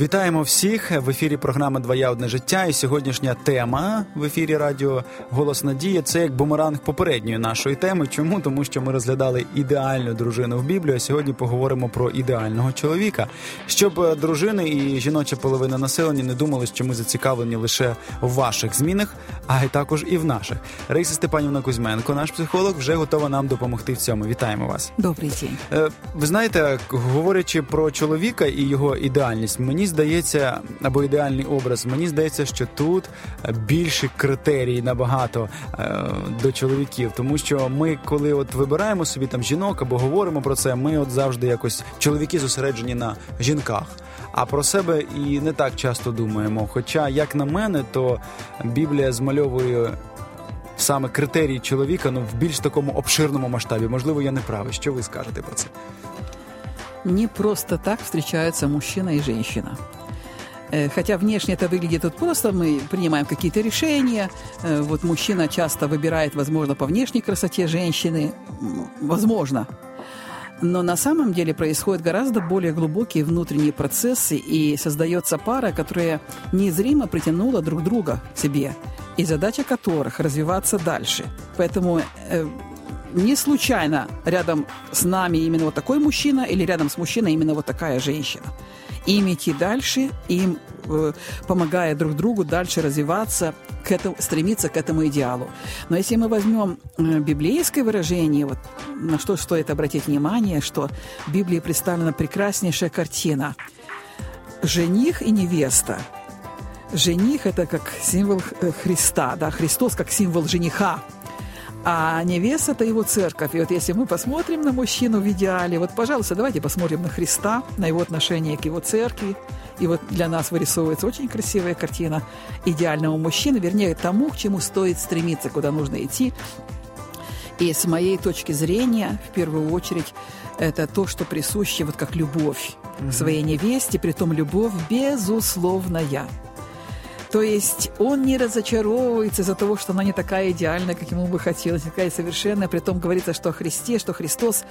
Вітаємо всіх в ефірі програми Двоя одне життя. І сьогоднішня тема в ефірі Радіо Голос Надії це як бумеранг попередньої нашої теми. Чому? Тому що ми розглядали ідеальну дружину в Біблії. а Сьогодні поговоримо про ідеального чоловіка, щоб е, дружини і жіноча половина населення не думали, що ми зацікавлені лише в ваших змінах, а й також і в наших. Раїса Степанівна Кузьменко, наш психолог, вже готова нам допомогти в цьому. Вітаємо вас. Добрий день. Е, ви знаєте, говорячи про чоловіка і його ідеальність, мені здається, або ідеальний образ, мені здається, що тут більше критерій набагато е, до чоловіків, тому що ми, коли от вибираємо собі там жінок або говоримо про це, ми от завжди якось чоловіки зосереджені на жінках. А про себе і не так часто думаємо. Хоча, як на мене, то Біблія змальовує саме критерії чоловіка ну в більш такому обширному масштабі. Можливо, я не правий. Що ви скажете про це? Не просто так встречаются мужчина и женщина. Э, Хотя внешне это выглядит вот просто, мы принимаем какие-то решения. Э, Вот мужчина часто выбирает, возможно, по внешней красоте женщины. Возможно. Но на самом деле происходят гораздо более глубокие внутренние процессы, и создается пара, которая незримо притянула друг друга к себе, и задача которых развиваться дальше. Поэтому э, не случайно рядом с нами именно вот такой мужчина или рядом с мужчиной именно вот такая женщина. Им идти дальше, им э, помогая друг другу дальше развиваться, к этому, стремиться к этому идеалу. Но если мы возьмем э, библейское выражение, вот, на что стоит обратить внимание, что в Библии представлена прекраснейшая картина. Жених и невеста. Жених – это как символ Христа, да, Христос как символ жениха – а невеста – это его церковь. И вот если мы посмотрим на мужчину в идеале, вот, пожалуйста, давайте посмотрим на Христа, на его отношение к его церкви. И вот для нас вырисовывается очень красивая картина идеального мужчины, вернее, тому, к чему стоит стремиться, куда нужно идти. И с моей точки зрения, в первую очередь, это то, что присуще вот как любовь к своей невесте, при том любовь безусловная. То есть он не разочаровывается из-за того, что она не такая идеальная, как ему бы хотелось, не такая совершенная. Притом говорится, что о Христе, что Христос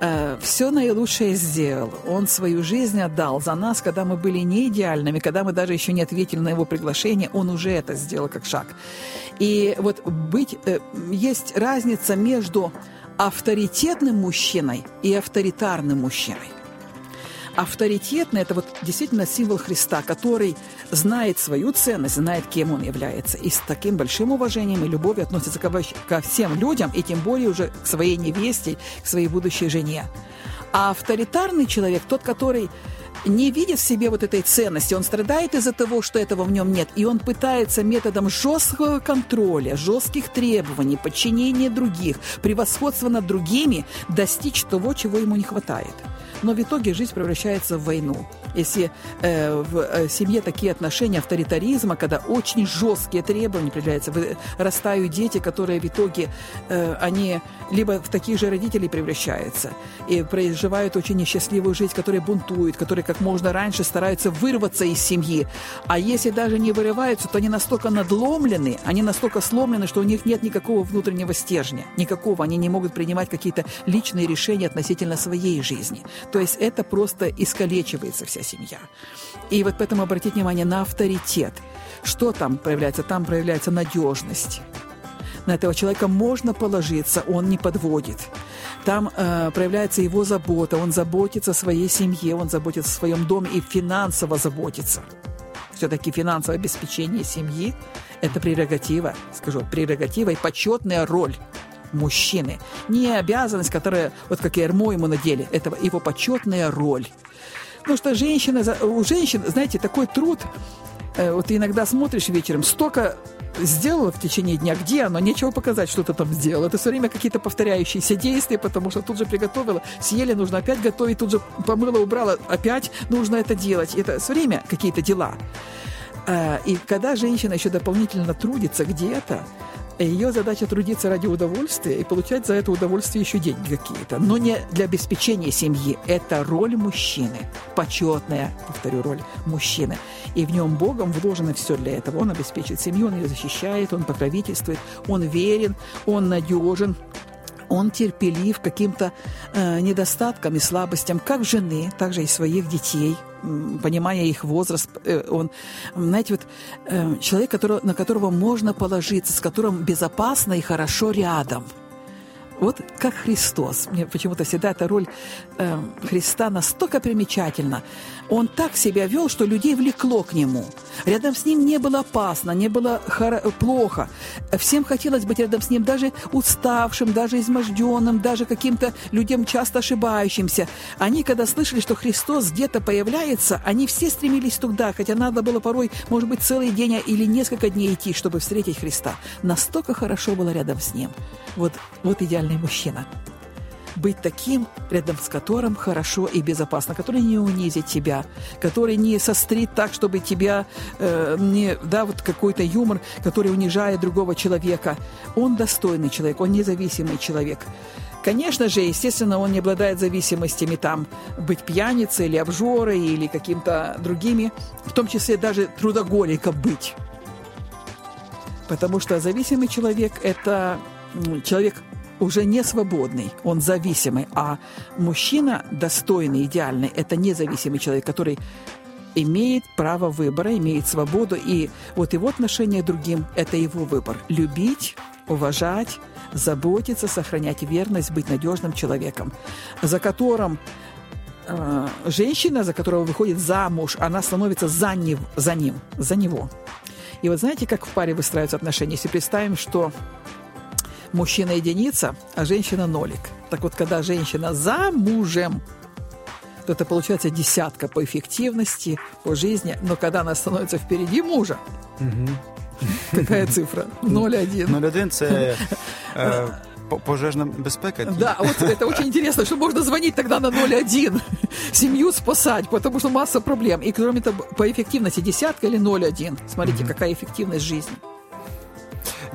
э, все наилучшее сделал. Он свою жизнь отдал за нас, когда мы были не идеальными, когда мы даже еще не ответили на его приглашение, он уже это сделал как шаг. И вот быть, э, есть разница между авторитетным мужчиной и авторитарным мужчиной. Авторитетный – это вот действительно символ Христа, который знает свою ценность, знает, кем он является, и с таким большим уважением и любовью относится ко, всем людям, и тем более уже к своей невесте, к своей будущей жене. А авторитарный человек – тот, который не видит в себе вот этой ценности, он страдает из-за того, что этого в нем нет, и он пытается методом жесткого контроля, жестких требований, подчинения других, превосходства над другими достичь того, чего ему не хватает. Но в итоге жизнь превращается в войну. Если э, в э, семье такие отношения авторитаризма, когда очень жесткие требования определяются, вырастают дети, которые в итоге, э, они либо в таких же родителей превращаются и проживают очень несчастливую жизнь, которые бунтуют, которые как можно раньше стараются вырваться из семьи. А если даже не вырываются, то они настолько надломлены, они настолько сломлены, что у них нет никакого внутреннего стержня, никакого. Они не могут принимать какие-то личные решения относительно своей жизни. То есть это просто искалечивается вся семья. И вот поэтому обратить внимание на авторитет. Что там проявляется? Там проявляется надежность. На этого человека можно положиться, он не подводит. Там э, проявляется его забота, он заботится о своей семье, он заботится о своем доме и финансово заботится. Все-таки финансовое обеспечение семьи – это прерогатива, скажу, прерогатива и почетная роль мужчины. Не обязанность, которая, вот как ярмо ему надели, это его почетная роль. Потому что женщина, у женщин, знаете, такой труд, вот ты иногда смотришь вечером, столько сделала в течение дня, где оно, нечего показать, что ты там сделала. Это все время какие-то повторяющиеся действия, потому что тут же приготовила, съели, нужно опять готовить, тут же помыла, убрала, опять нужно это делать. Это все время какие-то дела. И когда женщина еще дополнительно трудится где-то, ее задача трудиться ради удовольствия и получать за это удовольствие еще деньги какие-то. Но не для обеспечения семьи. Это роль мужчины. Почетная, повторю, роль мужчины. И в нем Богом вложено все для этого. Он обеспечит семью, он ее защищает, он покровительствует, он верен, он надежен, он терпелив каким-то э, недостаткам и слабостям как жены, так же и своих детей, понимая их возраст. Э, он, знаете, вот э, человек, который, на которого можно положиться, с которым безопасно и хорошо рядом – вот как Христос. Мне почему-то всегда эта роль э, Христа настолько примечательна. Он так себя вел, что людей влекло к нему. Рядом с ним не было опасно, не было плохо. Всем хотелось быть рядом с ним, даже уставшим, даже изможденным, даже каким-то людям часто ошибающимся. Они, когда слышали, что Христос где-то появляется, они все стремились туда, хотя надо было порой, может быть, целый день или несколько дней идти, чтобы встретить Христа. Настолько хорошо было рядом с ним. Вот, вот идеальный мужчина быть таким, рядом с которым хорошо и безопасно, который не унизит тебя, который не сострит так, чтобы тебя э, не, да, вот какой-то юмор, который унижает другого человека. Он достойный человек, он независимый человек. Конечно же, естественно, он не обладает зависимостями там быть пьяницей или обжорой или каким-то другими, в том числе даже трудоголиком быть. Потому что зависимый человек – это человек уже не свободный, он зависимый, а мужчина достойный, идеальный – это независимый человек, который имеет право выбора, имеет свободу, и вот его отношение к другим – это его выбор. Любить, уважать, заботиться, сохранять верность, быть надежным человеком, за которым э, женщина, за которого выходит замуж, она становится за, ним, за ним, за него. И вот знаете, как в паре выстраиваются отношения? Если представим, что мужчина единица, а женщина нолик. Так вот, когда женщина замужем, то это получается десятка по эффективности, по жизни, но когда она становится впереди мужа, какая цифра? 0,1. 0,1 – це е, пожежна безпека? Да, вот это очень интересно, что можно звонить тогда на 01, семью спасать, потому что масса проблем. И кроме того, по эффективности десятка или 0,1. Смотрите, какая эффективность жизни.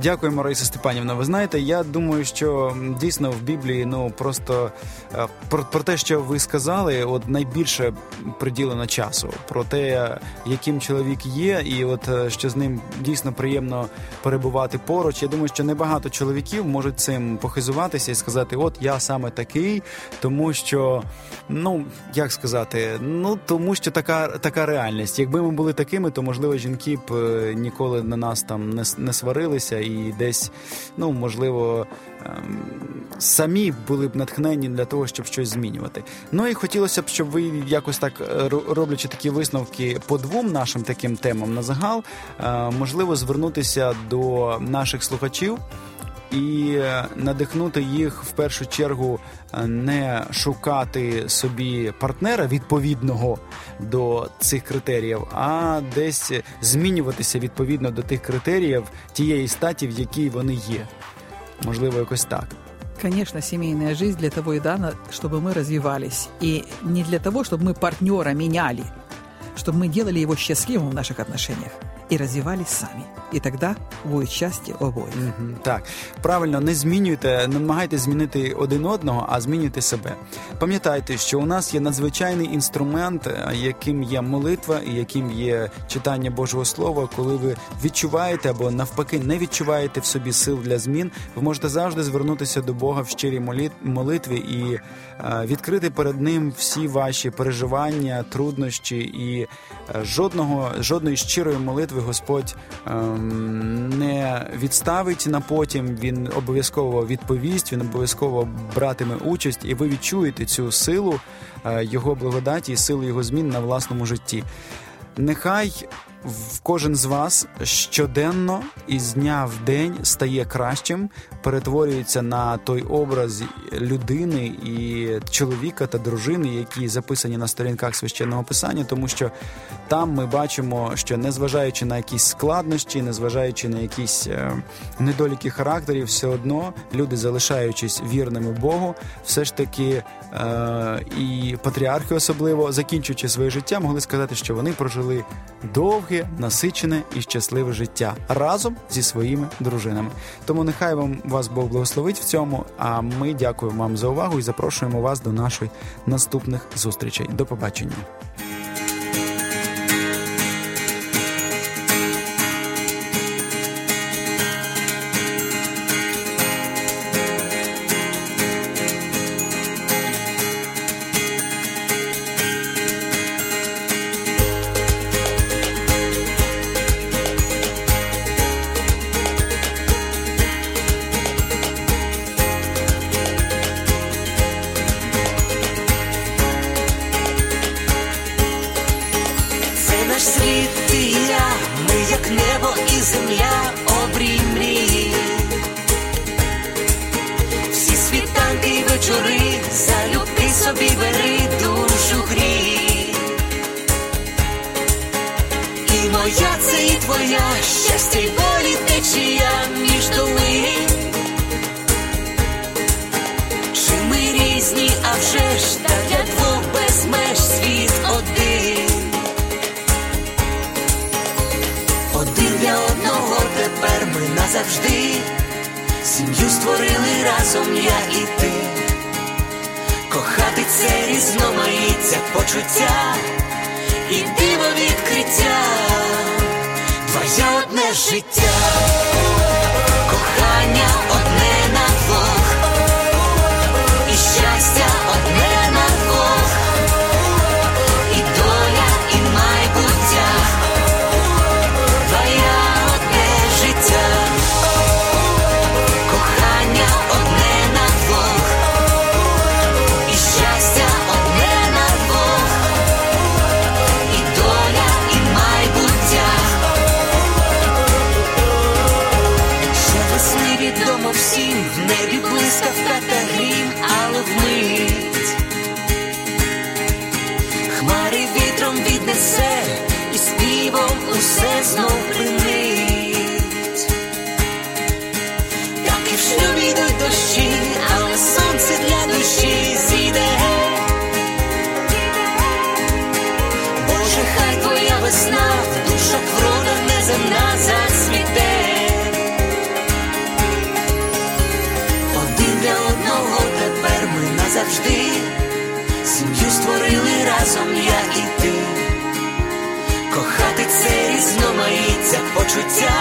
Дякуємо, Раїса Степанівна. Ви знаєте, я думаю, що дійсно в Біблії ну просто е, про, про те, що ви сказали, от найбільше приділено часу про те, яким чоловік є, і от е, що з ним дійсно приємно перебувати поруч. Я думаю, що небагато чоловіків можуть цим похизуватися і сказати: От я саме такий, тому що ну як сказати, ну тому що така така реальність. Якби ми були такими, то можливо жінки б е, ніколи на нас там не, не сварилися і десь, ну можливо, ем, самі були б натхнені для того, щоб щось змінювати. Ну і хотілося б, щоб ви якось так е, роблячи такі висновки по двом нашим таким темам на загал, е, можливо, звернутися до наших слухачів і надихнути їх в першу чергу е, не шукати собі партнера відповідного до цих критеріїв, а десь змінюватися відповідно до тих критеріїв тієї статі, в якій вони є. Можливо, якось так. Конечно, семейная жизнь для того и дана, чтобы мы развивались. И не для того, чтобы мы партнера меняли, чтобы мы делали его счастливым в наших отношениях и развивались сами. І тоді буде щастя обоїх. Угу, так, правильно, не змінюйте, не намагайтеся змінити один одного, а змінюйте себе. Пам'ятайте, що у нас є надзвичайний інструмент, е, яким є молитва і яким є читання Божого Слова. Коли ви відчуваєте або навпаки не відчуваєте в собі сил для змін, ви можете завжди звернутися до Бога в щирій молитві і е, відкрити перед ним всі ваші переживання, труднощі і е, жодного жодної щирої молитви Господь. Е, не відставить на потім. Він обов'язково відповість, він обов'язково братиме участь, і ви відчуєте цю силу е, його благодаті і силу його змін на власному житті. Нехай в кожен з вас щоденно із дня в день стає кращим, перетворюється на той образ людини і чоловіка та дружини, які записані на сторінках священного писання, тому що там ми бачимо, що незважаючи на якісь складнощі, незважаючи на якісь е, недоліки характерів, все одно люди, залишаючись вірними Богу, все ж таки е, і патріархи, особливо закінчуючи своє життя, могли сказати, що вони прожили довге, насичене і щасливе життя разом зі своїми дружинами. Тому нехай вам вас Бог благословить в цьому. А ми дякуємо вам за увагу і запрошуємо вас до наших наступних зустрічей. До побачення. я, ми як небо і земля обрій всі світанки й вечори, залюбки собі бери душу грій, і моя це і твоя щастя й болі течія. разом я і ти, кохати це різноманіття почуття і диво відкриття. життя.